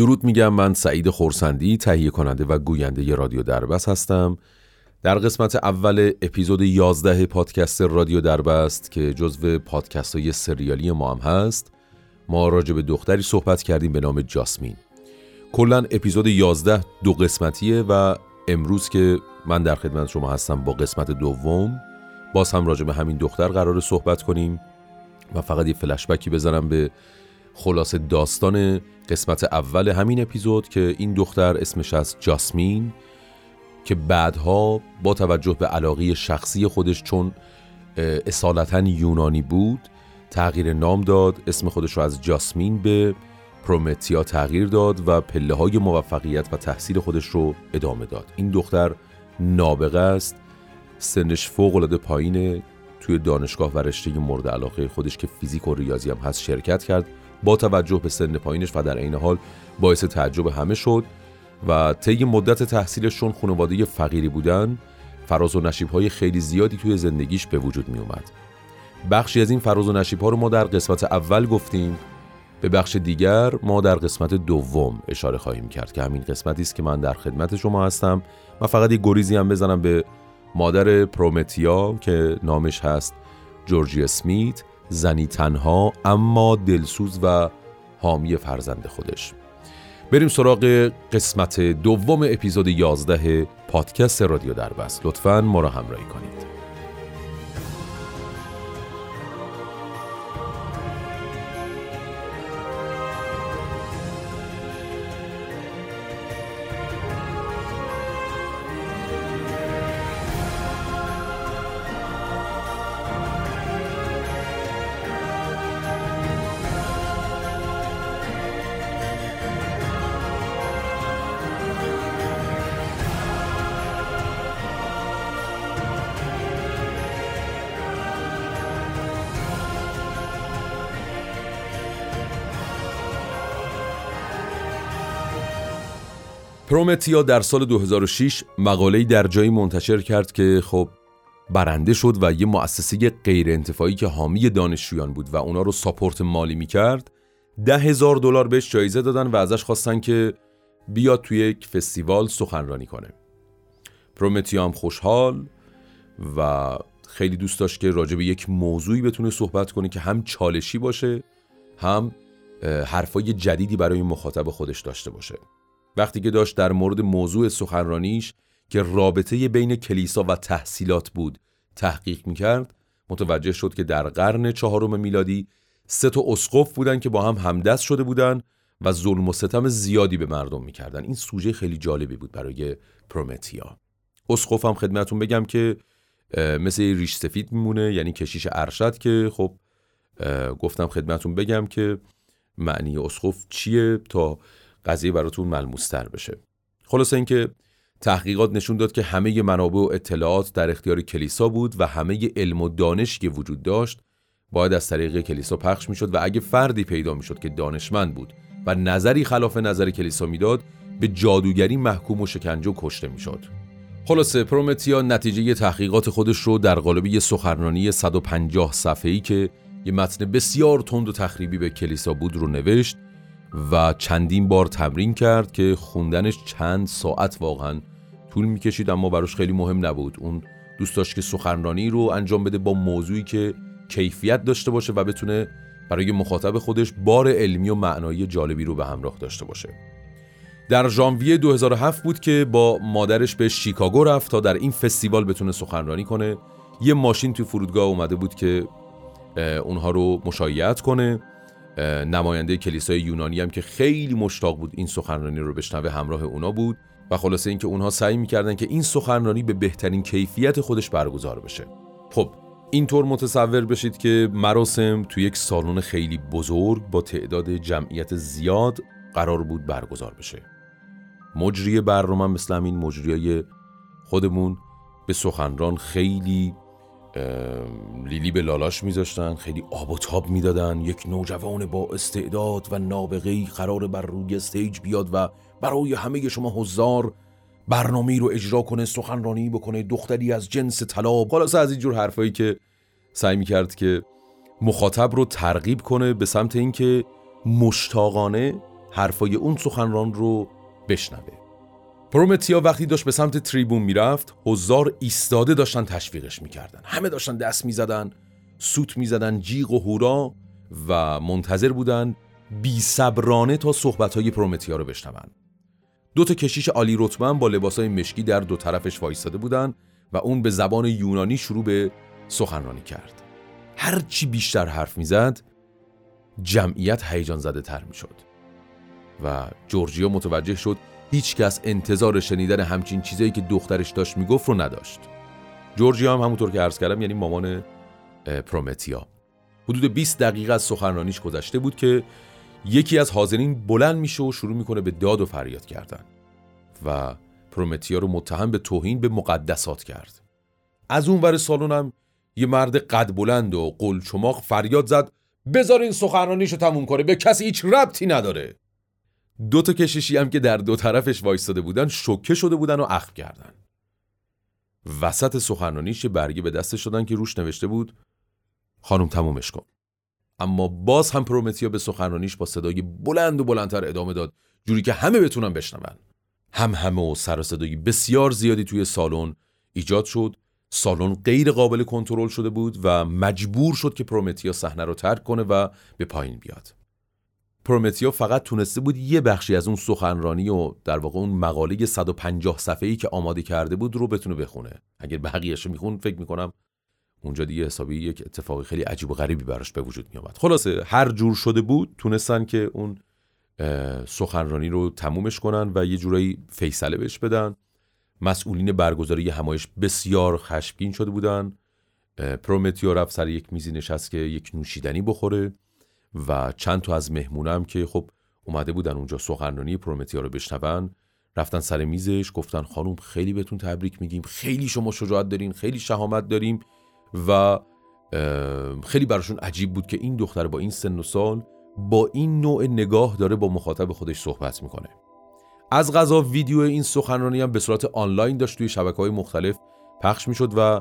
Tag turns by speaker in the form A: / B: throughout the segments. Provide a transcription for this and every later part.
A: درود میگم من سعید خورسندی تهیه کننده و گوینده رادیو دربست هستم. در قسمت اول اپیزود 11 پادکست رادیو دربست که جزو پادکست های سریالی ما هم هست ما راجع به دختری صحبت کردیم به نام جاسمین. کلا اپیزود 11 دو قسمتیه و امروز که من در خدمت شما هستم با قسمت دوم باز هم راجع به همین دختر قرار صحبت کنیم و فقط یه فلشبکی بزنم به خلاصه داستان قسمت اول همین اپیزود که این دختر اسمش از جاسمین که بعدها با توجه به علاقه شخصی خودش چون اصالتا یونانی بود تغییر نام داد اسم خودش رو از جاسمین به پرومتیا تغییر داد و پله های موفقیت و تحصیل خودش رو ادامه داد. این دختر نابغه است سنش فوق العاده پایینه توی دانشگاه و رشته مورد علاقه خودش که فیزیک و ریاضی هم هست شرکت کرد. با توجه به سن پایینش و در عین حال باعث تعجب همه شد و طی مدت تحصیلشون خانواده فقیری بودن فراز و نشیب های خیلی زیادی توی زندگیش به وجود می اومد. بخشی از این فراز و نشیب ها رو ما در قسمت اول گفتیم به بخش دیگر ما در قسمت دوم اشاره خواهیم کرد که همین قسمتی است که من در خدمت شما هستم من فقط یه گریزی هم بزنم به مادر پرومتیا که نامش هست جورجی اسمیت زنی تنها اما دلسوز و حامی فرزند خودش. بریم سراغ قسمت دوم اپیزود 11 پادکست رادیو دربست. لطفا ما را همراهی کنید. پرومتیا در سال 2006 مقاله‌ای در جایی منتشر کرد که خب برنده شد و یه مؤسسه غیر انتفاعی که حامی دانشجویان بود و اونا رو ساپورت مالی می‌کرد. ده هزار دلار بهش جایزه دادن و ازش خواستن که بیاد توی یک فستیوال سخنرانی کنه. پرومتیا هم خوشحال و خیلی دوست داشت که راجع به یک موضوعی بتونه صحبت کنه که هم چالشی باشه هم حرفای جدیدی برای مخاطب خودش داشته باشه. وقتی که داشت در مورد موضوع سخنرانیش که رابطه بین کلیسا و تحصیلات بود تحقیق می‌کرد متوجه شد که در قرن چهارم میلادی سه تا اسقف بودن که با هم همدست شده بودن و ظلم و ستم زیادی به مردم می‌کردن. این سوژه خیلی جالبی بود برای پرومتیا. اسقف هم خدمتون بگم که مثل ریش سفید میمونه یعنی کشیش ارشد که خب گفتم خدمتون بگم که معنی اسقف چیه تا قضیه براتون ملموستر بشه. خلاصه اینکه تحقیقات نشون داد که همه منابع و اطلاعات در اختیار کلیسا بود و همه علم و دانشی که وجود داشت باید از طریق کلیسا پخش می‌شد و اگه فردی پیدا می‌شد که دانشمند بود و نظری خلاف نظر کلیسا می‌داد به جادوگری محکوم و شکنجه و کشته می‌شد. خلاصه پرومتیا نتیجه تحقیقات خودش رو در قالب یه سخنرانی 150 صفحه‌ای که یه متن بسیار تند و تخریبی به کلیسا بود رو نوشت و چندین بار تمرین کرد که خوندنش چند ساعت واقعا طول می‌کشید اما براش خیلی مهم نبود. اون دوست داشت که سخنرانی رو انجام بده با موضوعی که کیفیت داشته باشه و بتونه برای مخاطب خودش بار علمی و معنایی جالبی رو به همراه داشته باشه. در ژانویه 2007 بود که با مادرش به شیکاگو رفت تا در این فستیوال بتونه سخنرانی کنه. یه ماشین توی فرودگاه اومده بود که اونها رو مشایعت کنه. نماینده کلیسای یونانی هم که خیلی مشتاق بود این سخنرانی رو بشنوه همراه اونا بود و خلاصه اینکه اونها سعی می‌کردن که این سخنرانی به بهترین کیفیت خودش برگزار بشه. خب اینطور متصور بشید که مراسم تو یک سالن خیلی بزرگ با تعداد جمعیت زیاد قرار بود برگزار بشه. مجری برنامه مثل همین مجریای خودمون به سخنران خیلی لیلی به لالاش میذاشتن خیلی آب و تاب می‌دادن. یک نوجوان با استعداد و نابغه‌ای قرار بر روی استیج بیاد و برای همه شما هزار برنامه رو اجرا کنه سخنرانی بکنه دختری از جنس طلا خلاصه از اینجور حرفایی که سعی می‌کرد که مخاطب رو ترغیب کنه به سمت اینکه مشتاقانه حرفای اون سخنران رو بشنوه. پرومتیا وقتی داشت به سمت تریبون می‌رفت هزار ایستاده داشتن تشویقش می‌کردن. همه داشتن دست می‌زدن سوت می‌زدن جیغ و هورا و منتظر بودن بی صبرانه تا صحبتهای پرومتیا رو بشنون. دو تا کشیش عالی رتبه با لباسای مشکی در دو طرفش وایستاده بودن و اون به زبان یونانی شروع به سخنرانی کرد. هرچی بیشتر حرف می‌زد جمعیت هیجان زده تر می‌شد و جورجیا متوجه شد هیچکس انتظار شنیدن همچین چیزایی که دخترش داشت می‌گفت رو نداشت. جورجیا هم همونطور که عرض کردم یعنی مامان پرومتیا. حدود 20 دقیقه از سخنرانیش گذشته بود که یکی از حاضرین بلند میشه و شروع می‌کنه به داد و فریاد کردن و پرومتیا رو متهم به توهین به مقدسات کرد. از اون ور سالن هم یه مرد قد بلند و قلچماق فریاد زد بذار این سخنرانیشو تموم کنه به کسی هیچ ربطی نداره. دو تا کشیشی هم که در دو طرفش وایستاده بودن شوکه شده بودن و اخم کردن. وسط سخنرانیش برگه به دستش شدن که روش نوشته بود خانم تمومش کن. اما باز هم پرومتیا به سخنرانیش با صدای بلند و بلندتر ادامه داد جوری که همه بتونن بشنون. هم همه و سر صدایی بسیار زیادی توی سالن ایجاد شد. سالن غیر قابل کنترل شده بود و مجبور شد که پرومتیا صحنه رو ترک کنه و به پایین بیاد. پرومتیا فقط تونسته بود یه بخشی از اون سخنرانی و در واقع اون مقاله 150 صفحه‌ای که آماده کرده بود رو بتونه بخونه. اگر بقیه‌اش رو میخون فکر می‌کنم اونجا دیگه حسابی یک اتفاقی خیلی عجیب و غریبی براش به وجود می خلاصه هر جور شده بود تونستن که اون سخنرانی رو تمومش کنن و یه جورایی فیصله بهش بدن. مسئولین برگزاری همایش بسیار خشمگین شده بودن. پرومتیو رفت سر یک میزی نشست که یک نوشیدنی بخوره. و چند تا از مهمونم که خب اومده بودن اونجا سخنرانی پرومتیا رو بشنون رفتن سر میزش گفتن خانم خیلی بهتون تبریک میگیم خیلی شما شجاعت دارین خیلی شهامت داریم و خیلی براشون عجیب بود که این دختر با این سن و سال با این نوع نگاه داره با مخاطب خودش صحبت می‌کنه. از غذا ویدیو این سخنرانی هم به صورت آنلاین داشت توی شبکه های مختلف پخش می‌شد و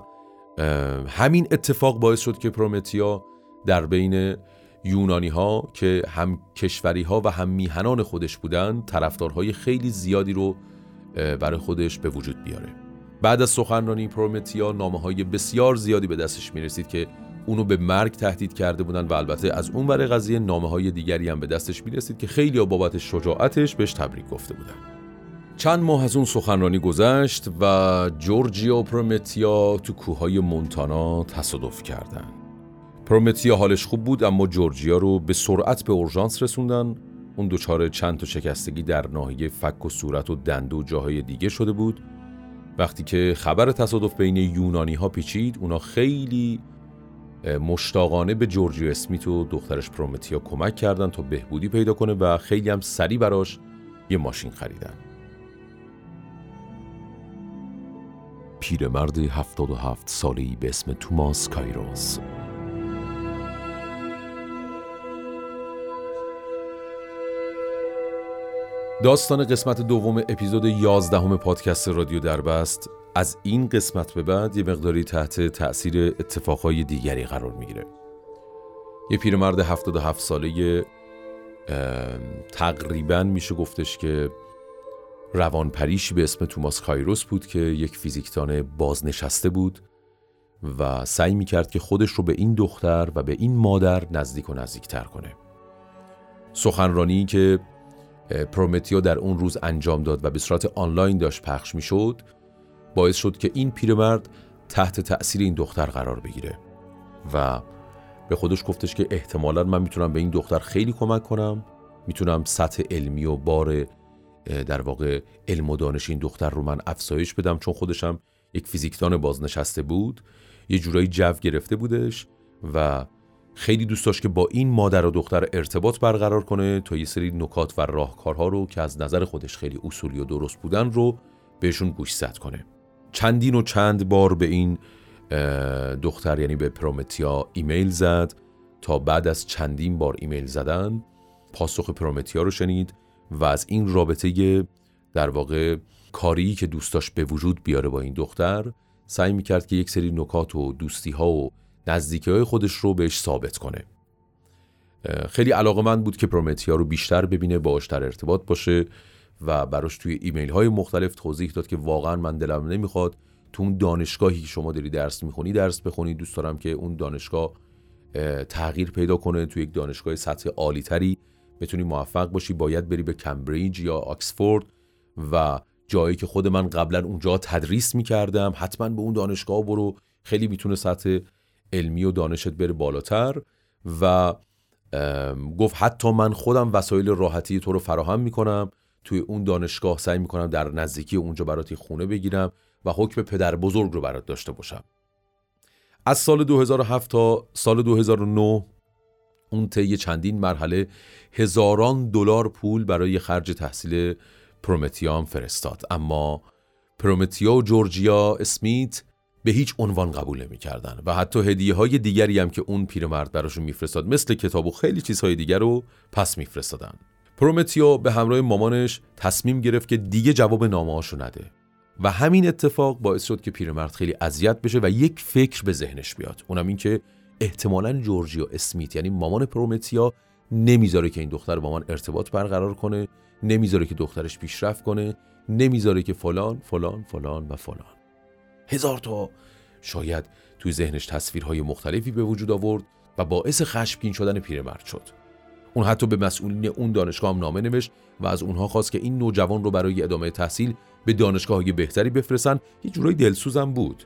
A: همین اتفاق باعث شد که پرومتیا در بین یونانی ها که هم کشوری ها و هم میهنان خودش بودن طرفدارهای خیلی زیادی رو برای خودش به وجود بیاره بعد از سخنرانی پرومتیا نامه های بسیار زیادی به دستش می‌رسید که اونو به مرگ تهدید کرده بودن و البته از اون ور قضیه نامه های دیگری هم به دستش می‌رسید که خیلی بابت شجاعتش بهش تبریک گفته بودن چند ماه از اون سخنرانی گذشت و جورجیا پرومتیا تو کوههای مونتانا تصادف کردند. پرومتیا حالش خوب بود اما جورجیا رو به سرعت به اورژانس رسوندن. اون دچار چند تا شکستگی در ناحیه فک و صورت و دنده و جاهای دیگه شده بود. وقتی که خبر تصادف بین یونانی ها پیچید اونا خیلی مشتاقانه به جورجیو اسمیت و دخترش پرومتیا کمک کردن تا بهبودی پیدا کنه و خیلی هم سریع براش یه ماشین خریدن. پیرمرد 77 سالی به اسم توماس کایروس. داستان قسمت دوم اپیزود 11 همه پادکست رادیو دربست از این قسمت به بعد یه مقداری تحت تأثیر اتفاقهای دیگری قرار می‌گیره. یه پیرمرد 77 ساله تقریبا میشه گفتش که روانپریشی به اسم توماس کایروس بود که یک فیزیکدان بازنشسته بود و سعی می‌کرد که خودش رو به این دختر و به این مادر نزدیک و نزدیکتر کنه. سخنرانی که پرومتیو در اون روز انجام داد و به صورت آنلاین داشت پخش می‌شد باعث شد که این پیرمرد تحت تأثیر این دختر قرار بگیره. و به خودش گفتش که احتمالا من می‌تونم به این دختر خیلی کمک کنم می‌تونم سطح علمی و بار در واقع علم و دانش این دختر رو من افزایش بدم چون خودشم یک فیزیکدان بازنشسته بود. یه جورایی جو گرفته بودش و خیلی دوست داشت که با این مادر و دختر ارتباط برقرار کنه تا یه سری نکات و راهکارها رو که از نظر خودش خیلی اصولی و درست بودن رو بهشون گوشزد کنه. چندین و چند بار به این دختر یعنی به پرومتیا ایمیل زد تا بعد از چندین بار ایمیل زدن پاسخ پرومتیا رو شنید و از این رابطه در واقع کاری که دوست داشت به وجود بیاره با این دختر سعی می‌کرد که یک سری نکات و دوستی ها و نزدیکی های خودش رو بهش ثابت کنه. خیلی علاقه من بود که پرومتیا رو بیشتر ببینه باش در ارتباط باشه و براش توی ایمیل های مختلف توضیح داد که واقعا من دلم نمی‌خواد تو اون دانشگاهی که شما داری درس می‌خونی درس بخونی. دوست دارم که اون دانشگاه تغییر پیدا کنه تو یک دانشگاه سطح عالی تری بتونی موفق باشی. باید بری به کمبریج یا آکسفورد و جایی که خود من قبلا اونجا تدریس می‌کردم حتما به اون دانشگاه برو. خیلی می‌تونه سطح علمی و دانشت بره بالاتر و گفت حتی من خودم وسایل راحتی تو رو فراهم می‌کنم توی اون دانشگاه سعی می‌کنم در نزدیکی اونجا براتی خونه بگیرم و حکم پدر بزرگ رو برات داشته باشم. از سال 2007 تا سال 2009 اون طی چندین مرحله هزاران دلار پول برای خرج تحصیل پرومتیا فرستاد. اما پرومتیا و جورجیا اسمیت به هیچ عنوان قبول نمی‌کردن و حتی هدیه های دیگری هم که اون پیرمرد براشون میفرستاد مثل کتاب و خیلی چیزهای دیگر رو پس میفرستادن. پرومتیا به همراه مامانش تصمیم گرفت که دیگه جواب نامه‌هاشو نده و همین اتفاق باعث شد که پیرمرد خیلی اذیت بشه و یک فکر به ذهنش بیاد. اونم این که احتمالا جورجیا اسمیت یعنی مامان پرومتیا نمی‌ذاره که این دختر با من ارتباط برقرار کنه نمی‌ذاره که دخترش پیشرفت کنه نمی‌ذاره که فلان فلان فلان و فلان. هزار تا. شاید توی ذهنش تصویرهای مختلفی به وجود آورد و باعث خشمگین شدن پیرمرد شد. اون حتی به مسئولین اون دانشگاه هم نامه نوشت و از اونها خواست که این نوجوان رو برای ادامه تحصیل به دانشگاه بهتری بفرستن. یه جورایی دلسوزم بود.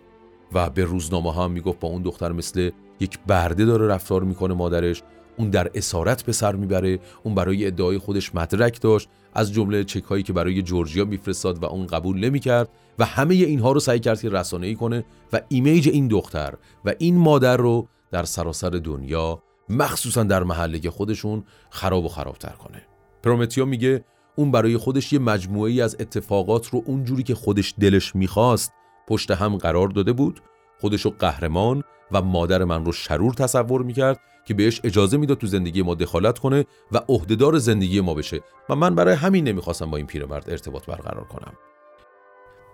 A: و به روزنامه هم می‌گفت با اون دختر مثل یک برده داره رفتار می‌کنه مادرش. اون در اسارت به سر می‌بره اون برای ادعای خودش مدرک داشت از جمله چک هایی که برای جورجیا میفرستاد و اون قبول نمی‌کرد و همه اینها رو سعی کرد که رسانه ای کنه و ایمیج این دختر و این مادر رو در سراسر دنیا مخصوصا در محله خودشون خراب و خرابتر کنه. پرومتیا میگه اون برای خودش یه مجموعه ای از اتفاقات رو اونجوری که خودش دلش می‌خواست پشت هم قرار داده بود خودشو قهرمان و مادر من رو شرور تصور می‌کرد که بهش اجازه می‌داد تو زندگی ما دخالت کنه و عهدهدار زندگی ما بشه و من برای همین نمی‌خواستم با این پیرمرد ارتباط برقرار کنم.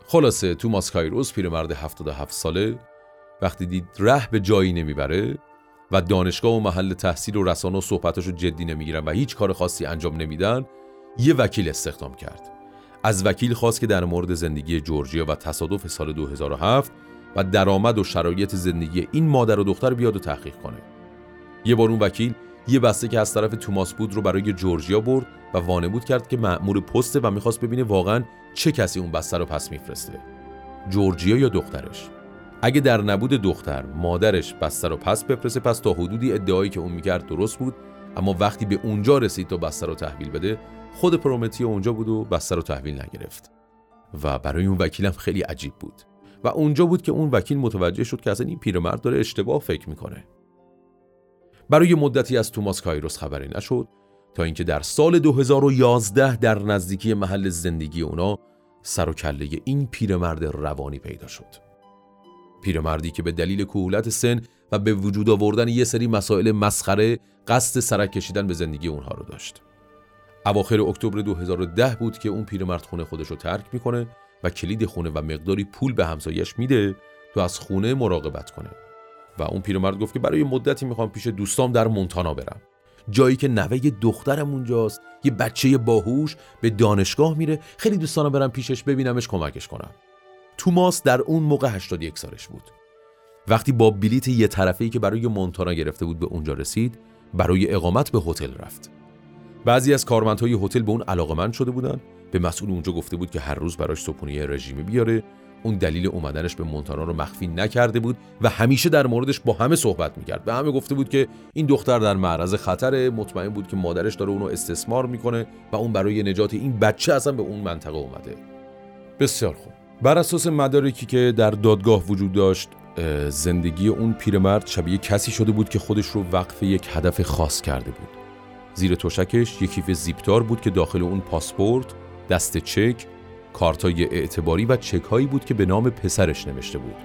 A: خلاصه توماس کایروس پیرمرد 77 ساله وقتی دید ره به جایی نمی‌بره و دانشگاه و محل تحصیل و رسانه و صحبتاشو جدی نمی‌گیرن و هیچ کار خاصی انجام نمیدن یه وکیل استخدام کرد. از وکیل خواست که در مورد زندگی جورجیا و تصادف سال 2007 و درآمد و شرایط زندگی این مادر و دختر بیاد و تحقیق کنه. یه بار اون وکیل یه بسته که از طرف توماس بود رو برای جورجیا برد و وانمود کرد که مأمور پسته و می‌خواست ببینه واقعا چه کسی اون بسته رو پس میفرسته. جورجیا یا دخترش؟ اگه در نبود دختر مادرش بسته رو پس بفرسته پس تا حدودی ادعایی که اون می‌کرد درست بود. اما وقتی به اونجا رسید تا بسته رو تحویل بده خود پرومتیا اونجا بود و بسته رو تحویل نگرفت. و برای اون وکیلم خیلی عجیب بود. و اونجا بود که اون وکیل متوجه شد که اصلا این پیرمرد داره اشتباه فکر می‌کنه. برای مدتی از توماس کایروس خبری نشد تا اینکه در سال 2011 در نزدیکی محل زندگی اونا سر و کله این پیرمرد روانی پیدا شد. پیرمردی که به دلیل کهولت سن و به وجود آوردن یه سری مسائل مسخره قصد سرک کشیدن به زندگی اونها رو داشت. اواخر اکتبر 2010 بود که اون پیرمرد خونه خودش رو ترک می‌کنه و کلید خونه و مقداری پول به همسایش میده تو از خونه مراقبت کنه. و اون پیرمرد گفت که برای مدتی می‌خوام پیش دوستام در مونتانا برم. جایی که نوه دخترم اونجاست یه بچه باهوش به دانشگاه میره خیلی دوستانم برم پیشش ببینمش کمکش کنم. توماس در اون موقع 81 سالش بود. وقتی با بلیت یه طرفه‌ای که برای مونتانا گرفته بود به اونجا رسید برای اقامت به هتل رفت. بعضی از کارمندهای هتل به اون علاقمند شده بودن به مسئول اونجا گفته بود که هر روز براش صبحونه رژیمی بیاره. اون دلیل اومدنش به مونتانا رو مخفی نکرده بود و همیشه در موردش با همه صحبت می‌کرد. به همه گفته بود که این دختر در معرض خطر مطمئن بود که مادرش داره اونو استثمار می‌کنه و اون برای نجات این بچه اصلا به اون منطقه اومده. بسیار خوب. بر اساس مدارکی که در دادگاه وجود داشت زندگی اون پیرمرد شبیه کسی شده بود که خودش رو وقف یک هدف خاص کرده بود. زیر تشکش یک کیف زیپتار بود که داخل اون پاسپورت دست چک کارتای اعتباری و چک هایی بود که به نام پسرش نوشته بود.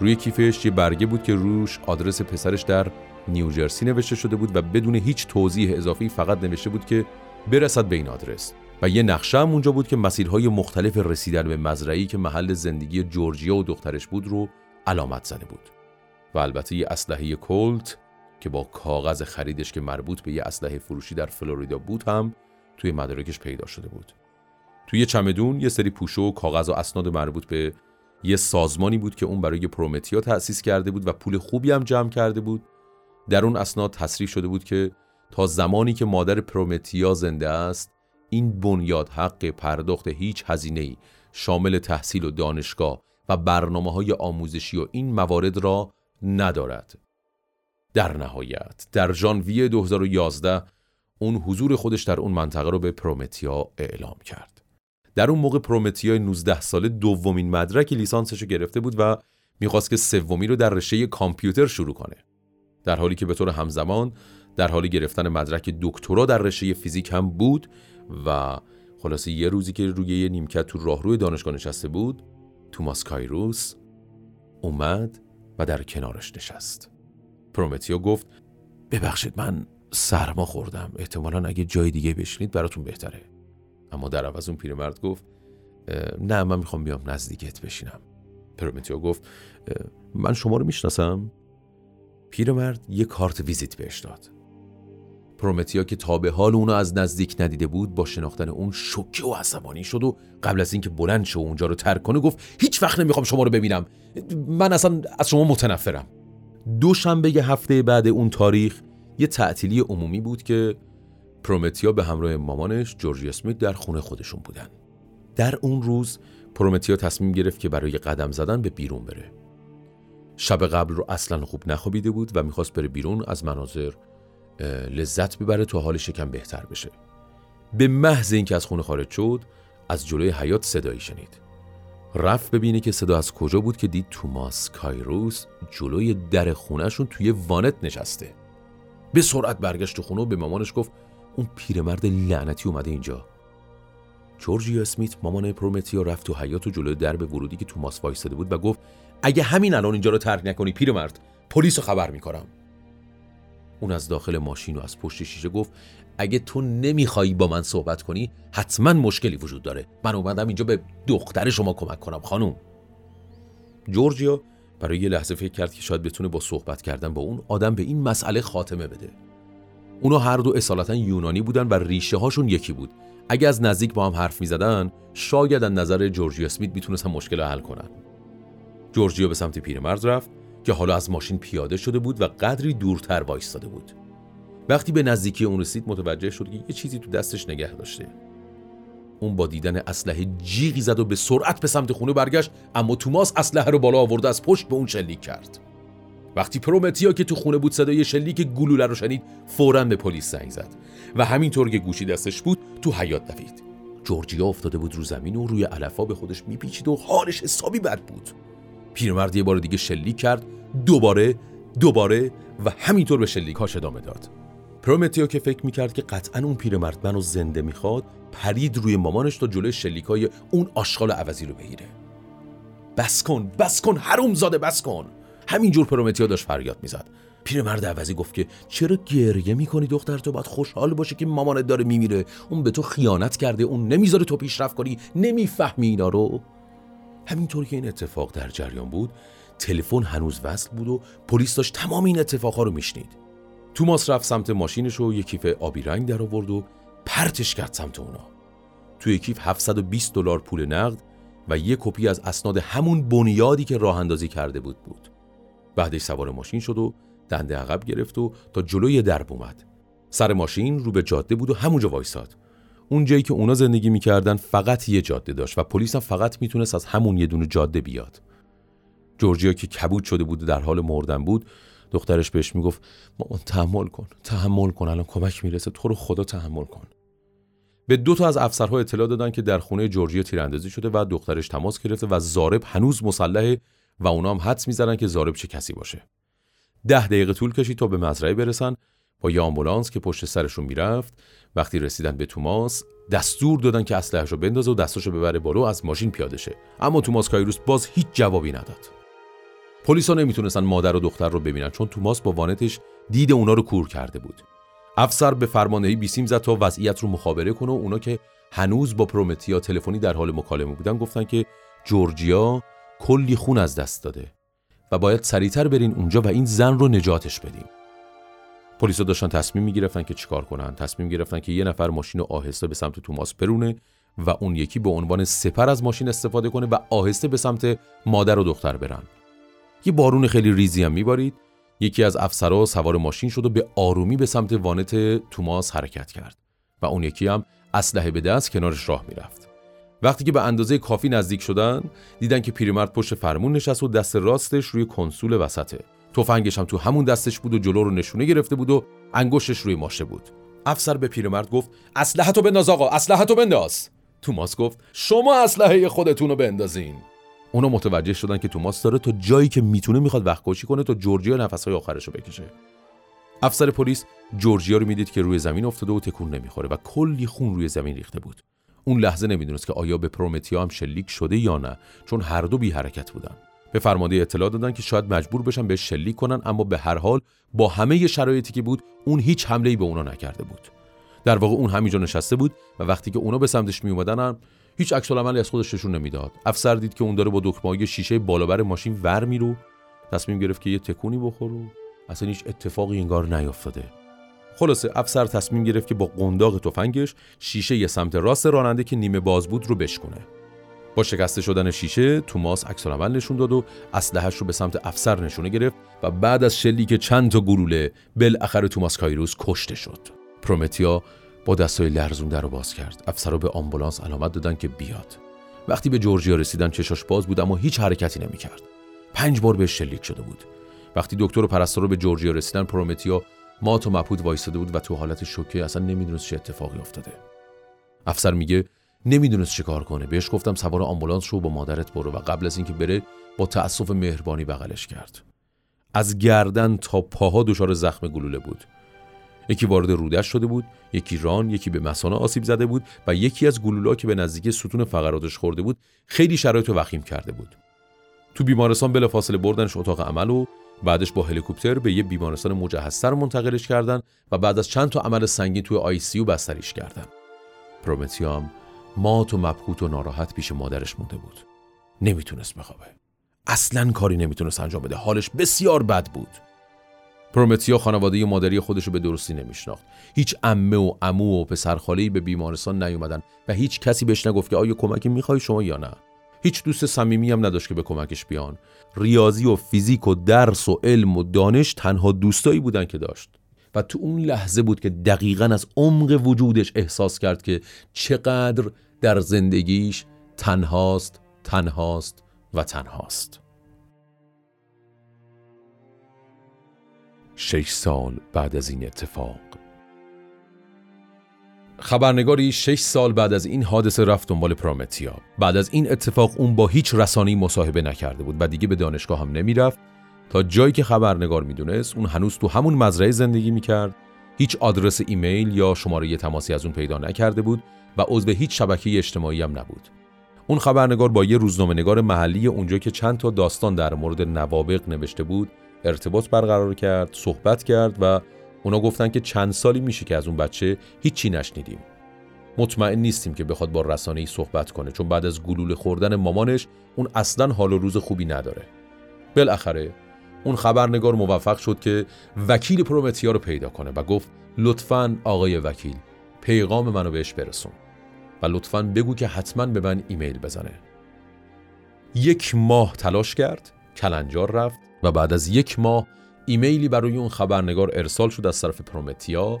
A: روی کیفش یه برگه بود که روش آدرس پسرش در نیوجرسی نوشته شده بود و بدون هیچ توضیح اضافی فقط نوشته بود که برسد به این آدرس. و یه نقشه هم اونجا بود که مسیرهای مختلف رسیدن به مزرعی که محل زندگی جورجیا و دخترش بود رو علامت زده بود. و البته یه اسلحه کولت که با کاغذ خریدش که مربوط به یه اسلحه فروشی در فلوریدا بود هم توی مدارکش پیدا شده بود. توی چمدون یه سری پوشو و کاغذ و اسناد مربوط به یه سازمانی بود که اون برای پرومتیا تأسیس کرده بود و پول خوبی هم جمع کرده بود. در اون اسناد تصریح شده بود که تا زمانی که مادر پرومتیا زنده است این بنیاد حق پرداخت هیچ هزینه ای شامل تحصیل و دانشگاه و برنامه های آموزشی و این موارد را ندارد. در نهایت در ژانویه 2011 اون حضور خودش در اون منطقه رو به پرومتیا اعلام کرد. در اون موقع پرومتیا 19 ساله دومین مدرک لیسانسش رو گرفته بود و می‌خواست که سومی رو در رشته کامپیوتر شروع کنه. در حالی که به طور همزمان در حال گرفتن مدرک دکترا در رشته فیزیک هم بود و خلاصه یه روزی که روی نیمکت تو راهروی دانشگاه نشسته بود توماس کایروس اومد و در کنارش نشست. پرومتیا گفت ببخشید من سرما خوردم. احتمالا اگه جای دیگه بشینید براتون بهتره. اما در عوض اون پیرمرد گفت نه من می‌خوام بیام نزدیکت بشینم. پرومتیا گفت من شما رو می‌شناسم؟ پیرمرد یه کارت ویزیت بهش داد. پرومتیا که تا به حال اونو از نزدیک ندیده بود با شناختن اون شوکه و عصبانی شد و قبل از اینکه بلند شه اونجا رو ترک کنه گفت هیچ وقت نمی‌خوام شما رو ببینم. من اصلا از شما متنفرم. دو شنبه هفته بعد اون تاریخ یه تعطیلی عمومی بود که پرومتیا به همراه مامانش جورجی اسمیت در خونه خودشون بودن. در اون روز پرومتیا تصمیم گرفت که برای قدم زدن به بیرون بره. شب قبل رو اصلا خوب نخوابیده بود و می‌خواست بره بیرون از مناظر لذت ببره تا حال شکم بهتر بشه. به محض اینکه از خونه خارج شد از جلوی حیات صدایی شنید. رفت ببینه که صدا از کجا بود که دید توماس کایروس جلوی در خونهشون توی وانت نشسته. به سرعت برگشت خونه و به مامانش گفت اون پیرمرد لعنتی اومده اینجا. جورجی اسمیت مامان پرومتیا رفت تو حیات و جلوی درب ورودی که توماس وایستاده بود و گفت اگه همین الان اینجا رو ترک نکنی پیرمرد پلیس رو خبر می‌کنم اون از داخل ماشین و از پشت شیشه گفت اگه تو نمیخوایی با من صحبت کنی حتما مشکلی وجود داره. من اومدم اینجا به دختر شما کمک کنم خانم جورجیا برای یه لحظه فکر کرد که شاید بتونه با صحبت کردن با اون آدم به این مسئله خاتمه بده. اونا هر دو اصالتا یونانی بودن و ریشه هاشون یکی بود. اگه از نزدیک با هم حرف می‌زدن شاید از نظر جورجیا اسمیت می‌تونستن مشکل حل کنن. جورجیا به سمت پیرمرد رفت که حالا از ماشین پیاده شده بود و قدری دورتر وایستاده بود. وقتی به نزدیکی اون رسید متوجه شد که یه چیزی تو دستش نگه داشته. اون با دیدن اسلحه جیغی زد و به سرعت به سمت خونه برگشت اما توماس اسلحه رو بالا آورده از پشت به اون شلیک کرد. وقتی پرومتیا که تو خونه بود صدای شلیک گلوله رو شنید فوراً به پلیس زنگ زد و همینطور که گوشی دستش بود تو حیات دوید. جورجیا افتاده بود رو زمین و روی علفا به خودش میپیچید و حالش حسابی بد بود. پیرمرد یه بار دیگه شلیک کرد دوباره دوباره و همینطور به شلیکاش ادامه داد. پرومتیو که فکر می‌کرد که قطعا اون پیرمرد منو زنده می‌خواد پرید روی مامانش تا جلوی شلیکای اون آشغال عوضی رو بگیره. بس کن بس کن حروم زاده بس کن! همینجور پرومتیا داشت فریاد می‌زد. پیرمرد عوضی گفت که چرا گریه می‌کنی دختر تو؟ باید خوشحال باشه که مامانت داره میمیره. اون به تو خیانت کرده اون نمی‌ذاره تو پیشرفت کنی. نمی‌فهمی اینا رو. همینطور که این اتفاق در جریان بود تلفن هنوز وصل بود و پلیس داشت تمام این اتفاقها رو میشنید. توماس رفت سمت ماشینش و یک کیف آبی رنگ در آورد و پرتش کرد سمت اونا. توی کیف 720 دلار پول نقد و یک کپی از اسناد همون بنیادی که راه اندازی کرده بود بود. بعدش سوار ماشین شد و دنده عقب گرفت و تا جلوی درب اومد. سر ماشین رو به جاده بود و همونجا وایساد. اون جایی که اونا زندگی می‌کردن فقط یه جاده داشت و پلیس هم فقط می‌تونست از همون یه دونه جاده بیاد. جورجیا که کبود شده بود و در حال مردن بود دخترش بهش می‌گفت مامان تحمل کن تحمل کن الان کمک می‌رسه تو رو خدا تحمل کن. به دو تا از افسرها اطلاع دادن که در خونه جورجیا تیراندازی شده و دخترش تماس گرفته و زارب هنوز مسلحه و اونا هم حدس می‌زنن که زارب چه کسی باشه. ده دقیقه طول کشید تا به مزرعه برسن. با یه آمبولانس که پشت سرشون می‌رفت وقتی رسیدن به توماس دستور دادن که اسلحه‌شو بندازه و دستاشو ببره بالا از ماشین پیاده شه. اما توماس کایروس باز هیچ جوابی نداد. پلیسا نمی‌تونستن مادر و دختر رو ببینن چون توماس با وانتش دید اونا رو کور کرده بود. افسر به فرماندهی بیسیم زد تا وضعیت رو مخابره کنه و اونا که هنوز با پرومتیا تلفنی در حال مکالمه بودن گفتن که جورجیا کلی خون از دست داده و باید سریعتر برین اونجا و این زن رو نجاتش بدیم. پلیسا داشتن تصمیم می‌گرفتن که چیکار کنن. تصمیم گرفتن که یه نفر ماشین رو آهسته به سمت توماس برونه و اون یکی به عنوان سپر از ماشین استفاده کنه و آهسته به سمت مادر و دختر برن. یه بارون خیلی ریزی هم میبارید. یکی از افسرها سوار ماشین شد و به آرومی به سمت وانت توماس حرکت کرد و اون یکی هم اسلحه به دست کنارش راه می‌رفت. وقتی که به اندازه کافی نزدیک شدن دیدن که پیرمرد پشت فرمون نشست و دست راستش روی کنسول وسطه. تفنگش هم تو همون دستش بود و جلو رو نشونه گرفته بود و انگشتش روی ماشه بود. افسر به پیرمرد گفت اسلحه بنداز آقا اسلحه بنداز. توماس گفت شما اسلحه خودتون رو بندازین. اونا متوجه شدن که توماس داره تا جایی که می‌تونه می‌خواد وقت کشی کنه تا جورجیا نفسهای آخرش رو بکشه. افسر پلیس جورجیا رو می‌دید که روی زمین افتاده و تکون نمی‌خوره و کلی خون روی زمین ریخته بود. اون لحظه نمی‌دونست که آیا به پرومتیا هم شلیک شده یا نه چون هر دو بی حرکت بودن. به فرمانده اطلاع دادن که شاید مجبور بشن به شلیک کنن اما به هر حال با همه شرایطی که بود اون هیچ حمله ای به اونا نکرده بود. در واقع اون همینجا نشسته بود و وقتی که اونا به سمتش می اومدن هیچ عکس عملی از خودش نشون نمی‌داد. افسر دید که اون داره با دکمه‌های شیشه بالابر ماشین ور میرو. تصمیم گرفت که یه تکونی بخوره اصلا هیچ اتفاقی انگار نیافتاده. خلاصه افسر تصمیم گرفت که با قنداق تفنگش شیشه یه سمت راست راننده که نیمه باز بود رو بشکنه. با شکسته شدن شیشه توماس عکس عمل نشون داد و اسلحه‌اش رو به سمت افسر نشونه گرفت و بعد از شلیک چند تا گلوله بالاخره توماس کایروس کشته شد. پرومتیا با دستای لرزون در رو باز کرد. افسرها به آمبولانس علامت دادن که بیاد. وقتی به جورجیا رسیدن چشاش باز بود اما هیچ حرکتی نمی‌کرد. پنج بار بهش شلیک شده بود. وقتی دکتر و پرستار به جورجیا رسیدن پرومتیا مات و مبهوت وایساده بود و تو حالت شوکه اصلا نمی‌دونست چه اتفاقی افتاده. افسر میگه نمی‌دونست چه کار کنه. بهش گفتم سوار آمبولانس شو با مادرت برو و قبل از اینکه بره با تأسف مهربانی بغلش کرد. از گردن تا پاها دچار زخم گلوله بود. یکی وارد رودش شده بود یکی ران یکی به مسانه آسیب زده بود و یکی از گلولا که به نزدیکی ستون فقراتش خورده بود خیلی شرایط وخیم کرده بود. تو بیمارستان بلافاصله بردنش اتاق عمل و بعدش با هلیکوپتر به یه بیمارستان مجهزتر منتقلش کردن و بعد از چند تا عمل سنگین توی آی سی بستریش کردن. پرومتیام مات و مبهوت و ناراحت پیش مادرش مونده بود. نمی‌تونست بخوابه. اصلا کاری نمی‌تونست انجام بده. حالش بسیار بد بود. پرومتیا خانواده مادری خودش رو به درستی نمیشناخت. هیچ امه و امو و پسرخاله‌ای به بیمارستان نیومدن و هیچ کسی بهش نگفت که آیا کمکی می‌خوای شما یا نه. هیچ دوست صمیمی هم نداشت که به کمکش بیان. ریاضی و فیزیک و درس و علم و دانش تنها دوستایی بودن که داشت. و تو اون لحظه بود که دقیقا از عمق وجودش احساس کرد که چقدر در زندگیش تنهاست تنهاست و تنهاست. شش سال بعد از این اتفاق خبرنگاری شش سال بعد از این حادثه رفت دنبال پرومتیا بعد از این اتفاق اون با هیچ رسانه‌ای مصاحبه نکرده بود و دیگه به دانشگاه هم نمی‌رفت. تا جایی که خبرنگار می‌دونست اون هنوز تو همون مزرعه زندگی می‌کرد. هیچ آدرس ایمیل یا شماره تماسی از اون پیدا نکرده بود و عضو هیچ شبکه اجتماعی هم نبود. اون خبرنگار با یه روزنامه نگار محلی اونجا که چند تا داستان در مورد نوابق نوشته بود ارتباط برقرار کرد صحبت کرد و اونا گفتن که چند سالی میشه که از اون بچه هیچی نشنیدیم. مطمئن نیستیم که بخواد با رسانه ای صحبت کنه چون بعد از گلوله خوردن مامانش اون اصلا حال و روز خوبی نداره. بالاخره اون خبرنگار موفق شد که وکیل پرومتیا رو پیدا کنه و گفت لطفا آقای وکیل پیغام منو بهش برسون. و لطفا بگو که حتما به من ایمیل بزنه. یک ماه تلاش کرد کلنجار رفت و بعد از یک ماه ایمیلی برای اون خبرنگار ارسال شد از طرف پرومتیا.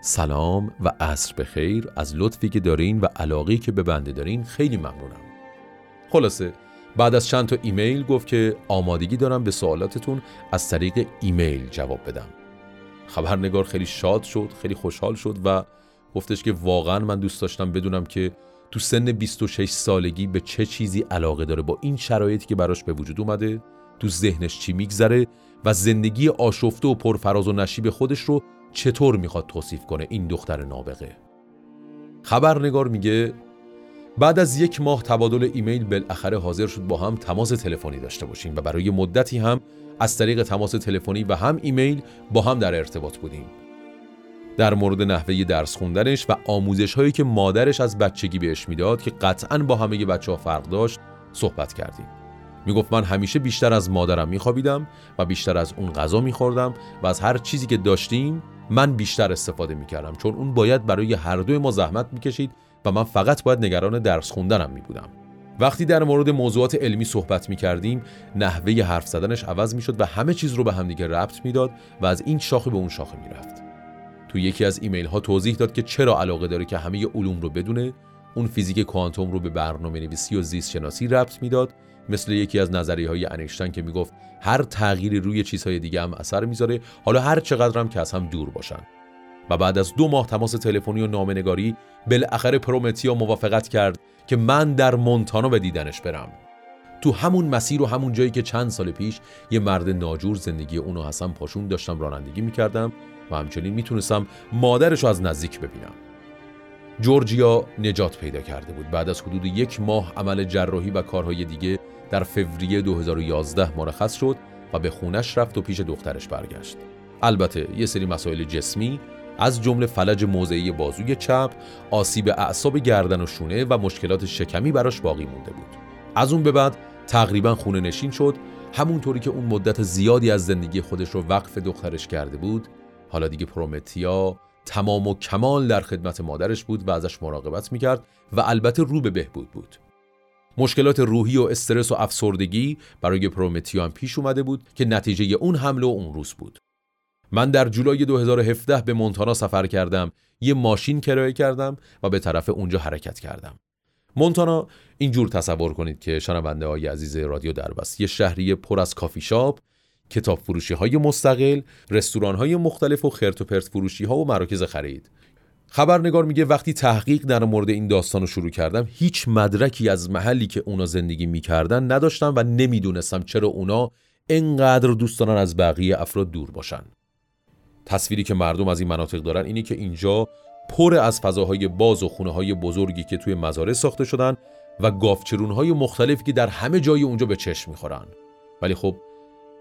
A: سلام و عصر بخیر. از لطفی که دارین و علاقی که به بنده دارین خیلی ممنونم. خلاصه بعد از چند تا ایمیل گفت که آمادگی دارم به سوالاتتون از طریق ایمیل جواب بدم. خبرنگار خیلی شاد شد خیلی خوشحال شد و گفتش که واقعا من دوست داشتم بدونم که تو سن 26 سالگی به چه چیزی علاقه داره با این شرایطی که براش به وجود اومده. تو ذهنش چی میگذره؟ و زندگی آشفته و پرفراز و نشیب خودش رو چطور می‌خواد توصیف کنه این دختر نابغه؟ خبرنگار میگه بعد از یک ماه تبادل ایمیل بالاخره حاضر شد با هم تماس تلفنی داشته باشیم و برای مدتی هم از طریق تماس تلفنی و هم ایمیل با هم در ارتباط بودیم. در مورد نحوه درس خوندنش و آموزش هایی که مادرش از بچگی بهش می‌داد که قطعا با همه بچه ها فرق داشت صحبت کردیم. می‌گفت من همیشه بیشتر از مادرم میخوابیدم و بیشتر از اون غذا میخوردم و از هر چیزی که داشتیم من بیشتر استفاده می‌کردم چون اون باید برای هر دوی ما زحمت می‌کشید و من فقط باید نگران درس خوندنم میبودم وقتی در مورد موضوعات علمی صحبت می کردیم نحوه حرف زدنش عوض می شد و همه چیز رو به همدیگه ربط می‌داد و از این شاخه به اون شاخه می رفت. تو یکی از ایمیل ها توضیح داد که چرا علاقه داره که همه علوم رو بدونه اون فیزیک کوانتوم رو به برنامه نویسی و زیست شناسی ربط می‌داد مثل یکی از نظریه های انیشتن که می‌گفت هر تغییری روی چیزهای دیگه هم اثر می‌ذاره حالا هر چقدر هم که از هم دور باشن. و بعد از دو ماه تماس تلفنی و نامنگاری بالاخره پرومتیا موافقت کرد که من در مونتانا به دیدنش برم. تو همون مسیر و همون جایی که چند سال پیش یه مرد ناجور زندگی اونو حسن پاشون داشتم رانندگی می‌کردم و همچنین می‌تونستم مادرش رو از نزدیک ببینم. جورجیا نجات پیدا کرده بود. بعد از حدود یک ماه عمل جراحی و کارهای دیگه در فوریه 2011 مرخص شد و به خونش رفت و پیش دخترش برگشت. البته یه سری مسائل جسمی از جمله فلج موضعی بازوی چپ، آسیب اعصاب گردن و شونه و مشکلات شکمی براش باقی مونده بود. از اون به بعد تقریبا خونه نشین شد همونطوری که اون مدت زیادی از زندگی خودش رو وقف دخترش کرده بود. حالا دیگه پرومتیا تمام و کمال در خدمت مادرش بود و ازش مراقبت می‌کرد و البته رو به بهبود بود. مشکلات روحی و استرس و افسردگی برای پرومتیا هم پیش اومده بود که نتیجه اون حمله اون روز بود. من در جولای 2017 به مونتانا سفر کردم یه ماشین کرایه کردم و به طرف اونجا حرکت کردم. مونتانا اینجور تصور کنید که شنونده های عزیز رادیو دربست یه شهری پر از کافی شاپ کتاب فروشی های مستقل رستوران های مختلف و خرت و پرت فروشی ها و مراکز خرید. خبرنگار میگه وقتی تحقیق در مورد این داستان رو شروع کردم هیچ مدرکی از محلی که اونا زندگی می‌کردن نداشتم و نمی‌دونستم چرا اونا انقدر دوست دارن از بقیه افراد دور باشن. تصویری که مردم از این مناطق دارن اینه که اینجا پر از فضاهای باز و خونه های بزرگی که توی مزارع ساخته شدن و گافچرون های مختلفی که در همه جای اونجا به چشم می‌خورن. ولی خب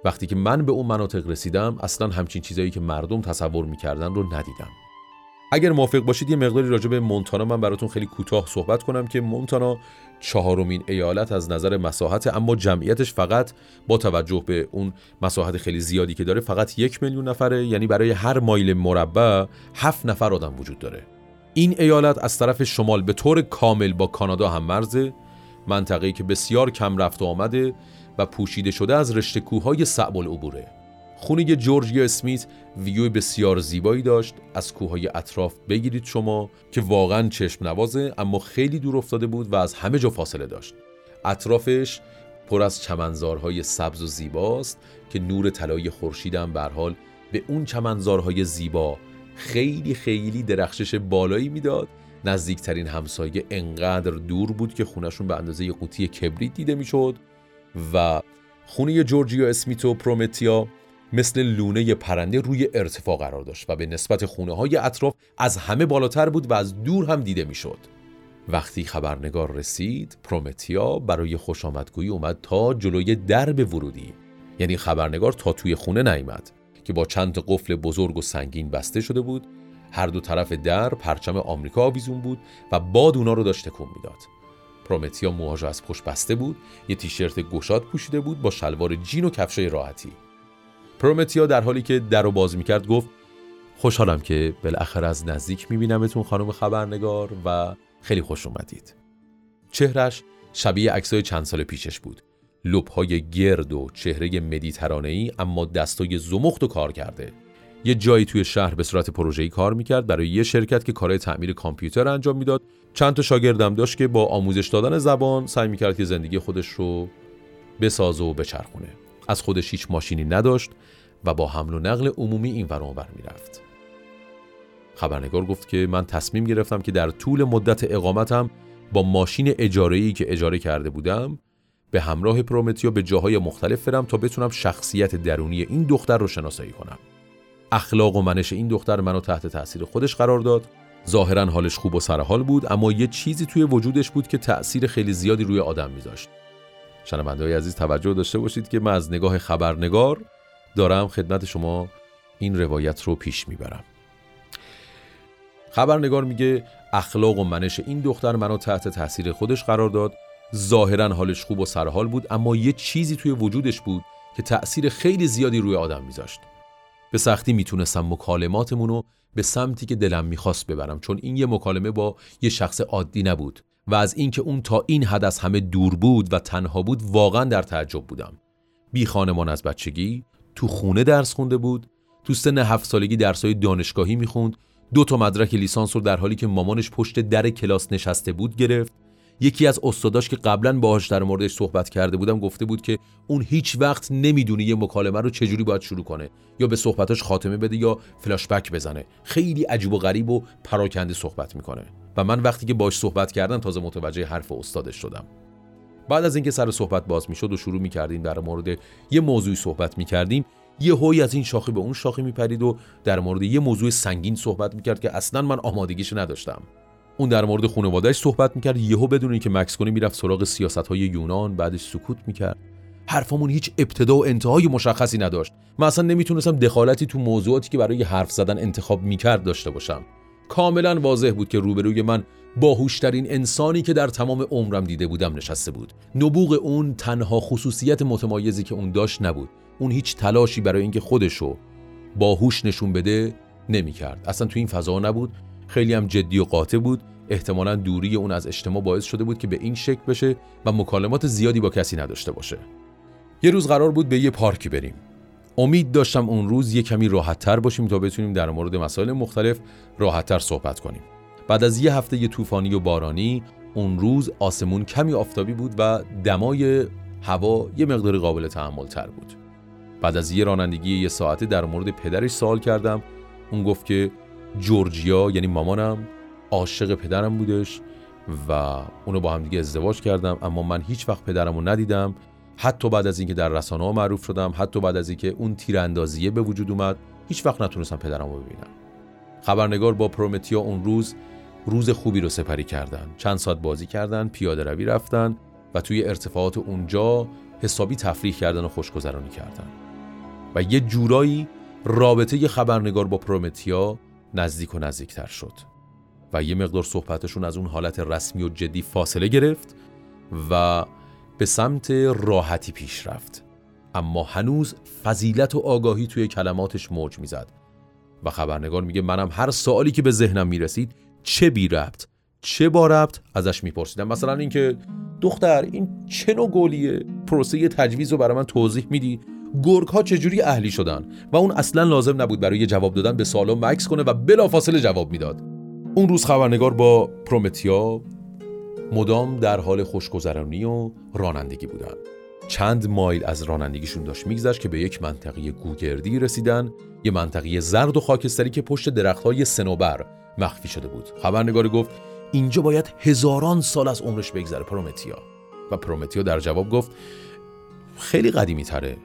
A: وقتی که من به اون مناطق رسیدم اصلا همچین چیزایی که مردم تصور می‌کردن رو ندیدم. اگر موافق باشید یه مقداری راجع به مونتانا من براتون خیلی کوتاه صحبت کنم که مونتانا چهارمین ایالت از نظر مساحت اما جمعیتش فقط با توجه به اون مساحت خیلی زیادی که داره فقط یک میلیون نفره یعنی برای هر مایل مربع هفت نفر آدم وجود داره. این ایالت از طرف شمال به طور کامل با کانادا هم مرزه منطقه‌ای که بسیار کم رفت و آمده و پوشیده شده از رشته کوههای صعب العبوره. خونه جورجیا اسمیت ویو بسیار زیبایی داشت از کوههای اطراف بگیرید شما که واقعا چشم نوازه اما خیلی دور افتاده بود و از همه جا فاصله داشت. اطرافش پر از چمنزارهای سبز و زیباست که نور طلایی خورشیدم به حال به اون چمنزارهای زیبا خیلی خیلی درخشش بالایی می‌داد. نزدیکترین همسایه انقدر دور بود که خونشون به اندازه قوطی کبریت دیده می‌شد و خونه جورجیا اسمیت و پرومتیا مثل لونه پرنده روی ارتفاع قرار داشت و به نسبت خونه های اطراف از همه بالاتر بود و از دور هم دیده می‌شد. وقتی خبرنگار رسید پرومتیا برای خوش آمدگویی اومد تا جلوی درب ورودی. یعنی خبرنگار تا توی خونه نیامد که با چند قفل بزرگ و سنگین بسته شده بود. هر دو طرف در پرچم آمریکا آویزون بود و باد اونا رو داشت تکون می‌داد. پرومتیا موهاش از پشت بسته بود یه تیشرت گشاد پوشیده بود با شلوار جین و کفشای راحتی. پرومتیا در حالی که در رو باز می‌کرد گفت خوشحالم که بالاخره از نزدیک میبینمتون خانم خبرنگار و خیلی خوش اومدید. چهرش شبیه عکسای چند سال پیشش بود. لبهای گرد و چهره مدیترانه‌ای اما دستای زمخت و کار کرده. یه جایی توی شهر به صورت پروژه‌ای کار می‌کرد برای یه شرکت که کارهای تعمیر کامپیوتر انجام می‌داد. چند تا شاگردم داشت که با آموزش دادن زبان سعی می‌کرد که زندگی خودش رو بسازه و بچرخونه. از خودش هیچ ماشینی نداشت و با حمل و نقل عمومی این ور اونور می‌رفت. خبرنگار گفت که من تصمیم گرفتم که در طول مدت اقامتم با ماشین اجاره‌ای که اجاره کرده بودم به همراه پرومتیا به جاهای مختلف برم تا بتونم شخصیت درونی این دختر رو شناسایی کنم. اخلاق و منش این دختر منو تحت تاثیر خودش قرار داد. ظاهرا حالش خوب و سرحال بود اما یه چیزی توی وجودش بود که تأثیر خیلی زیادی روی آدم میذاشت. شنونده های عزیز توجه داشته باشید که من از نگاه خبرنگار دارم خدمت شما این روایت رو پیش می‌برم. خبرنگار میگه اخلاق و منش این دختر منو تحت تاثیر خودش قرار داد. ظاهرا حالش خوب و سرحال بود اما یه چیزی توی وجودش بود که تأثیر خیلی زیادی روی آدم میذاشت. به سختی می‌تونستم مکالماتمون رو به سمتی که دلم می‌خواست ببرم چون این یه مکالمه با یه شخص عادی نبود. و از اینکه اون تا این حد از همه دور بود و تنها بود واقعا در تعجب بودم. بی خانمان از بچگی تو خونه درس خونده بود تو سن هفت سالگی درسای دانشگاهی می‌خوند دو تا مدرک لیسانس رو در حالی که مامانش پشت در کلاس نشسته بود گرفت یکی از استاداش که قبلا باهاش در موردش صحبت کرده بودم گفته بود که اون هیچ وقت نمی‌دونه یه مکالمه رو چجوری باید شروع کنه یا به صحبتاش خاتمه بده یا فلاش بک بزنه. خیلی عجیب و غریب و پراکنده صحبت می‌کنه. و من وقتی که باش صحبت کردم تازه متوجه حرف استادش شدم. بعد از اینکه سر صحبت باز می‌شد و شروع می‌کردیم در مورد یه موضوعی صحبت می‌کردیم یه هوی از این شاخی به اون شاخی میپرید و در مورد یه موضوع سنگین صحبت می‌کرد که اصلا من آمادگیش نداشتم. اون در مورد خانوادهش صحبت می‌کرد یهو بدون اینکه مکس کنی می‌رفت سراغ سیاست های یونان بعدش سکوت می‌کرد. حرفمون هیچ ابتدا و انتهای مشخصی نداشت. من اصلا نمی‌تونستم دخالتی تو موضوعاتی که برای حرف زدن انتخاب می‌کرد داشته باشم. کاملا واضح بود که روبروی من باهوشترین انسانی که در تمام عمرم دیده بودم نشسته بود. نبوغ اون تنها خصوصیت متمایزی که اون داشت نبود. اون هیچ تلاشی برای اینکه خودشو باهوش نشون بده نمی‌کرد. اصلا تو این فضا نبود. خیلی هم جدی و قاطع بود. احتمالا دوری اون از اجتماع باعث شده بود که به این شکل بشه و مکالمات زیادی با کسی نداشته باشه. یه روز قرار بود به یه پارکی بریم. امید داشتم اون روز یه کمی راحتتر باشیم تا بتونیم در مورد مسائل مختلف راحتتر صحبت کنیم. بعد از یه هفته طوفانی و بارانی اون روز آسمون کمی آفتابی بود و دمای هوا یه مقدار قابل تحمل تر بود. بعد از یه رانندگی یه ساعته در مورد پدرش سوال کردم. اون گفت که جورجیا یعنی مامانم عاشق پدرم بودش و اونو با هم دیگه ازدواج کردم اما من هیچ وقت پدرم رو ندیدم. حتی بعد از اینکه در رسانه ها معروف شدم حتی بعد از اینکه اون تیراندازیه به وجود اومد هیچ وقت نتونستم پدرم رو ببینم. خبرنگار با پرومتیا اون روز روز خوبی رو سپری کردن. چند ساعت بازی کردن پیاده روی رفتن و توی ارتفاعات اونجا حسابی تفریح کردن و خوشگذرانی کردن. و یه جورایی رابطه خبرنگار با پرومتیا نزدیک و نزدیکتر شد و یه مقدار صحبتشون از اون حالت رسمی و جدی فاصله گرفت و به سمت راحتی پیش رفت. اما هنوز فضیلت و آگاهی توی کلماتش موج می‌زد و خبرنگار میگه منم هر سوالی که به ذهنم می‌رسید چه بی ربط چه با ربط ازش میپرسیدم. مثلا اینکه دختر این چه نوع گلیه پروسه تجویز رو برای من توضیح میدی؟ گرگ ها چجوری اهلی شدن و اون اصلا لازم نبود برای جواب دادن به سوالو مکس کنه و بلافاصله جواب می‌داد. اون روز خبرنگار با پرومتیا مدام در حال خوشگذرانی و رانندگی بودن. چند مایل از رانندگیشون داشت میگذشت که به یک منطقه گوگردی رسیدن یه منطقه زرد و خاکستری که پشت درختهای صنوبر مخفی شده بود. خبرنگار گفت اینجا باید هزاران سال از عمرش بگذره پرومتیا. و پرومتیا در جواب گفت خیلی قدیمی تره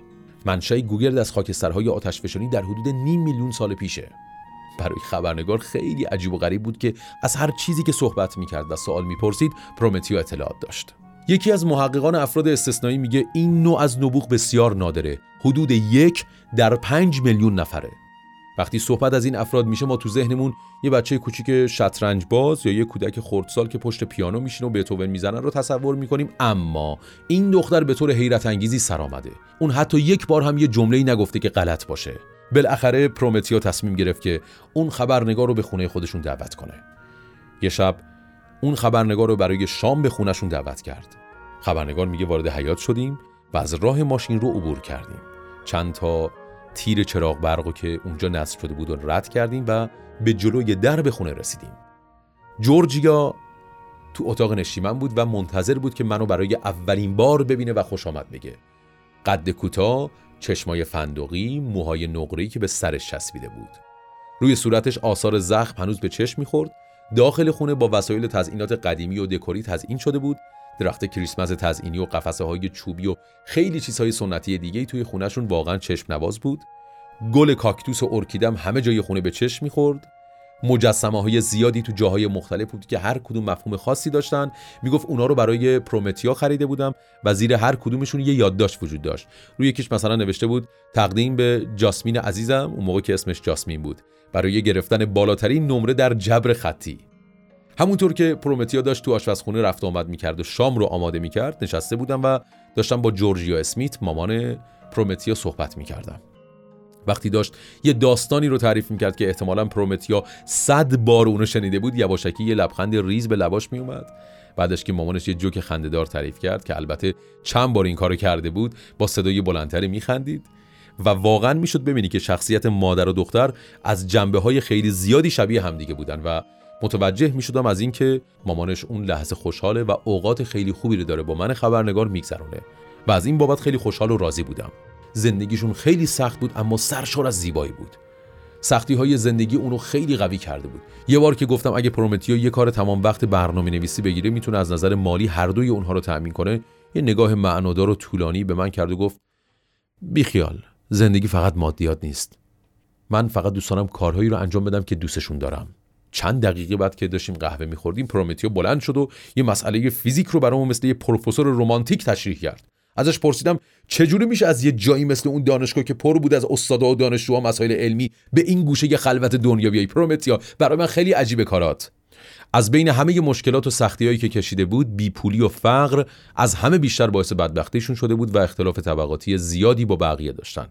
A: منشأ گوگرد از خاکسترهای آتشفشانی در حدود نیم میلیون سال پیشه. برای خبرنگار خیلی عجیب و غریب بود که از هر چیزی که صحبت می‌کرد و سوال می‌پرسید پرومتیو اطلاعات داشت. یکی از محققان افراد استثنایی میگه این نوع از نبوغ بسیار نادره. حدود یک در پنج میلیون نفره. وقتی صحبت از این افراد میشه ما تو ذهنمون یه بچه کوچیک شطرنج باز یا یه کودک خردسال که پشت پیانو میشینه و بتوون می‌زنن رو تصور می‌کنیم. اما این دختر به طور حیرت انگیزی سر آمده. اون حتی یک بار هم یه جمله‌ای نگفته که غلط باشه. بالاخره پرومتیا تصمیم گرفت که اون خبرنگار رو به خونه خودشون دعوت کنه. یه شب اون خبرنگار رو برای شام به خونشون دعوت کرد. خبرنگار میگه وارد حیات شدیم و از راه ماشین رو عبور کردیم. چند تا تیر چراغ برقو که اونجا نصب شده بود و رد کردیم و به جلوی در به خونه رسیدیم. جورجیا تو اتاق نشیمن بود و منتظر بود که منو برای اولین بار ببینه و خوش آمد بگه. قد کوتاه چشمای فندقی موهای نقری که به سرش چسبیده بود. روی صورتش آثار زخم هنوز به چشم می‌خورد. داخل خونه با وسایل تزئینات قدیمی و دکوری تزئین شده بود درخت کریسمس تزئینی و قفسه های چوبی و خیلی چیزهای سنتی دیگه توی خونهشون واقعا چشم نواز بود. گل کاکتوس و ارکیدم همه جای خونه به چشم می‌خورد. مجسمه های زیادی تو جاهای مختلف بود که هر کدوم مفهوم خاصی داشتن. می‌گفت اونا رو برای پرومتیا خریده بودم و زیر هر کدومشون یه یادداشت وجود داشت. روی یکیش مثلا نوشته بود تقدیم به جاسمین عزیزم اون موقع که اسمش جاسمین بود. برای گرفتن بالاترین نمره در جبر خطی. همونطور که پرومتیا داشت تو آشپزخونه رفت آمد می‌کرد و شام رو آماده می‌کرد نشسته بودم و داشتم با جورجیا اسمیت مامان پرومتیا صحبت می‌کردم. وقتی داشت یه داستانی رو تعریف می‌کرد که احتمالا پرومتیا صد بار اونو شنیده بود یواشکی یه لبخند ریز به لباش میومد بعدش که مامانش یه جوک خندهدار تعریف کرد که البته چند بار این کارو کرده بود با صدای بلندتری میخندید. و واقعا می‌شد ببینی که شخصیت مادر و دختر از جنبه های خیلی زیادی شبیه همدیگه بودن و متوجه می شدم از اینکه مامانش اون لحظه خوشحاله و اوقات خیلی خوبی رو داره با من خبرنگار میگذرونه و از این بابت خیلی خوشحال و راضی بودم. زندگیشون خیلی سخت بود اما سرشار از زیبایی بود. سختی های زندگی اونو خیلی قوی کرده بود. یه بار که گفتم اگه پرومتیو یه کار تمام وقت برنامه نویسی بگیره می‌تونه از نظر مالی هر دوی اونها رو تأمین کنه. یه نگاه معنادار و طولانی به من کرد و گفت بیخیال زندگی فقط مادیات نیست. من فقط دوست دارم کارهایی رو انجام بدم که دوستشون دارم. چند دقیقه بعد که داشتیم قهوه میخوردیم پرومتیو بلند شد و یه مسئله فیزیک رو برامون مثل یه پروفسور رمانتیک تشریح کرد. ازش پرسیدم چجوری میشه از یه جایی مثل اون دانشگاه که پر بود از استادا و دانشجوها مسائل علمی به این گوشه خلوت دنیا بیای؟ پرومتیا برای من خیلی عجیب کارات. از بین همه مشکلات و سختیهایی که کشیده بود بیپولی و فقر از همه بیشتر باعث بدبختیشون شده بود و اختلاف طبقاتی زیادی با بقیه داشتن.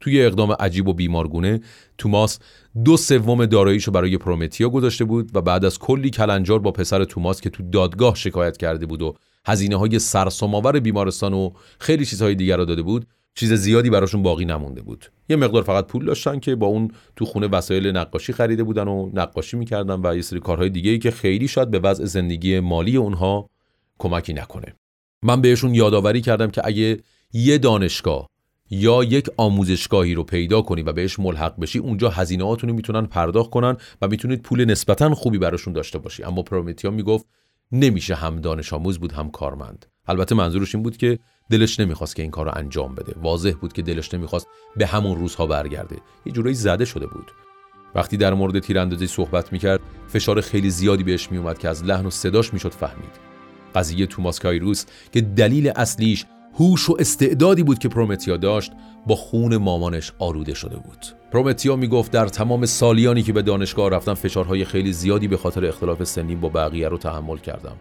A: توی اقدام عجیب و بیمارگونه توماس دو سوم داراییشو برای پرومتیا گذاشته بود و بعد از کلی کلنجار با پسر توماس که تو دادگاه شکایت کرده بود و هزینه های سرسام‌آور بیمارستان و خیلی چیزهای دیگر را داده بود چیز زیادی براشون باقی نمونده بود. یه مقدار فقط پول داشتن که با اون تو خونه وسایل نقاشی خریده بودن و نقاشی می‌کردن و یه سری کارهای دیگه ای که خیلی شاید به وضع زندگی مالی اونها کمکی نکنه. من بهشون یادآوری کردم که اگه یه دانشگاه یا یک آموزشگاهی رو پیدا کنی و بهش ملحق بشی اونجا هزینه هاتون می‌تونن پرداخت کنن و می‌تونید پول نسبتا خوبی براشون داشته باشی. اما پرومتیا می‌گفت نمیشه هم دانش آموز بود هم کارمند. البته منظورش این بود که دلش نمی‌خواست که این کار رو انجام بده. واضح بود که دلش نمی‌خواست به همون روزها برگرده. یه جورایی زده شده بود. وقتی در مورد تیراندازی صحبت می‌کرد فشار خیلی زیادی بهش میومد که از لحن و صداش می‌شد فهمید. قضیه توماس کایروس که دلیل اصلیش هوش و استعدادی بود که پرومتیا داشت با خون مامانش آروده شده بود. پرومتیا می‌گفت در تمام سالیانی که به دانشگاه رفتم فشارهای خیلی زیادی به خاطر اختلاف سنی با بقیه رو تحمل کردم.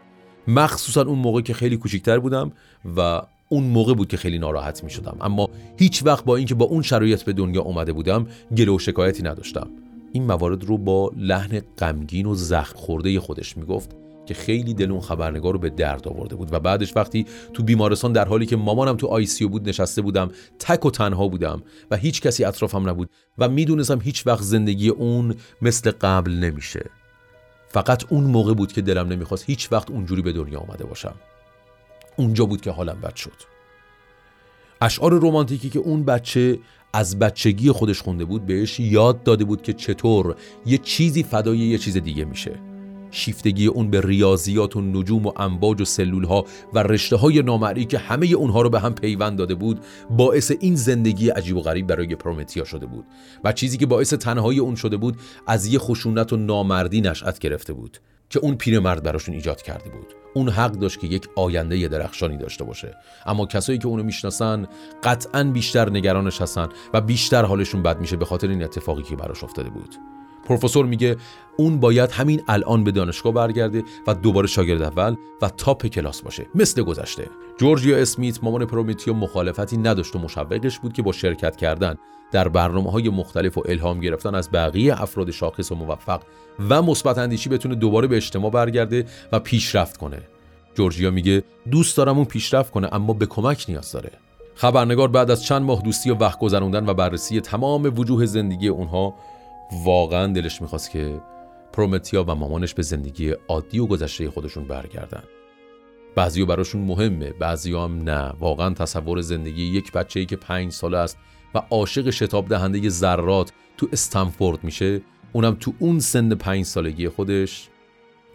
A: مخصوصا اون موقع که خیلی کوچیکتر بودم و اون موقع بود که خیلی ناراحت می شدم اما هیچ وقت با اینکه با اون شرایط به دنیا اومده بودم گله و شکایتی نداشتم. این موارد رو با لحن غمگین و زخم خورده خودش می‌گفت. که خیلی دل اون خبرنگار رو به درد آورده بود. و بعدش وقتی تو بیمارستان در حالی که مامانم تو آی سی بود نشسته بودم تک و تنها بودم و هیچ کسی اطرافم نبود و می‌دونستم هیچ وقت زندگی اون مثل قبل نمیشه. فقط اون موقع بود که دلم نمی‌خواست هیچ وقت اونجوری به دنیا آمده باشم. اونجا بود که حالم بد شد. اشعار رومانتیکی که اون بچه از بچگی خودش خونده بود بهش یاد داده بود که چطور یه چیزی فدای یه چیز دیگه میشه. شیفتگی اون به ریاضیات و نجوم و انباج و سلول ها و رشته های نامرئی که همه اونها رو به هم پیوند داده بود باعث این زندگی عجیب و غریب برای پرومتیا شده بود و چیزی که باعث تنهایی اون شده بود از یه خشونت و نامردی نشأت گرفته بود که اون پیرمرد براشون ایجاد کرده بود. اون حق داشت که یک آینده درخشانی داشته باشه. اما کسایی که اونو می‌شناسن قطعا بیشتر نگرانش هستن و بیشتر حالشون بد میشه به خاطر این اتفاقی که براش افتاده بود. پروفسور میگه اون باید همین الان به دانشگاه برگرده و دوباره شاگرد اول و top کلاس باشه. مثل گذشته. جورجیا اسمیت مامان پرومیتیو مخالفتی نداشت و مشوقش بود که با شرکت کردن در برنامه های مختلف و الهام گرفتن از بقیه افراد شاخص و موفق و مثبت اندیشی بتونه دوباره به اجتماع برگرده و پیشرفت کنه. جورجیا میگه دوست دارم اون پیشرفت کنه اما به کمک نیاز داره. خبرنگار بعد از چند ماه دوستی و وقت گذروندن و بررسی تمام وجوه زندگی اونها واقعا دلش می‌خواست که پرومتیا و مامانش به زندگی عادی و گذشته خودشون برگردن. بعضی براشون مهمه بعضی هم نه. واقعا تصور زندگی یک بچه ای که پنج ساله است و عاشق شتاب دهنده ذرات تو استنفورد میشه اونم تو اون سن پنج سالگی خودش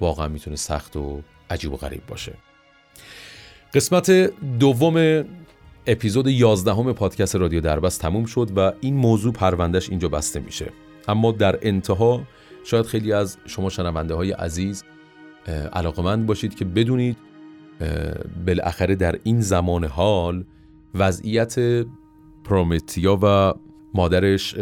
A: واقعا می‌تونه سخت و عجیب و غریب باشه. قسمت دوم اپیزود 11 پادکست رادیو دربست تموم شد و این موضوع پروندهش اینجا بسته میشه. اما در انتها شاید خیلی از شما شنونده های عزیز علاقمند باشید که بدونید بالاخره در این زمان حال وضعیت پرومتیا و مادرش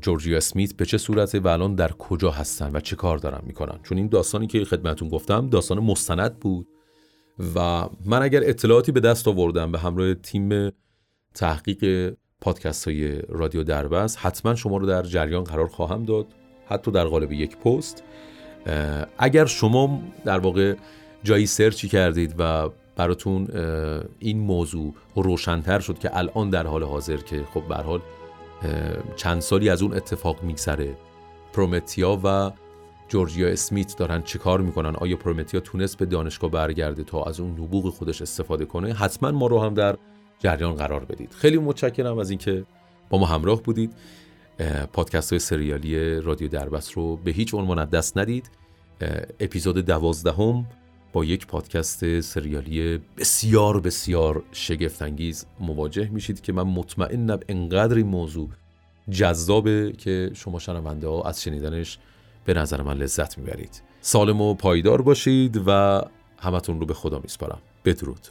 A: جورجیا اسمیت به چه صورته و الان در کجا هستن و چه کار دارن می‌کنن؟ چون این داستانی که خدمتون گفتم داستان مستند بود و من اگر اطلاعاتی به دست آوردم به همراه تیم تحقیق پادکست های رادیو دربست حتما شما رو در جریان قرار خواهم داد حتی در قالب یک پست. اگر شما در واقع جایی سرچی کردید و براتون این موضوع روشنتر شد که الان در حال حاضر که خب به حال چند سالی از اون اتفاق میگذره. پرومتیا و جورجیا اسمیت دارن چیکار می‌کنن؟ آیا پرومتیا تونست به دانشگاه برگرده تا از اون نبوغ خودش استفاده کنه؟ حتما ما رو هم در جریان قرار بدید. خیلی متشکرم از اینکه با ما همراه بودید. پادکست های سریالی رادیو دربست رو به هیچ عنوان دست ندید. اپیزود دوازدهم با یک پادکست سریالی بسیار بسیار شگفتانگیز مواجه میشید که من مطمئنم انقدر این موضوع جذابه که شما شنونده ها از شنیدنش به نظر من لذت می‌برید. سالم و پایدار باشید و همتون رو به خدا میسپارم. بدرود.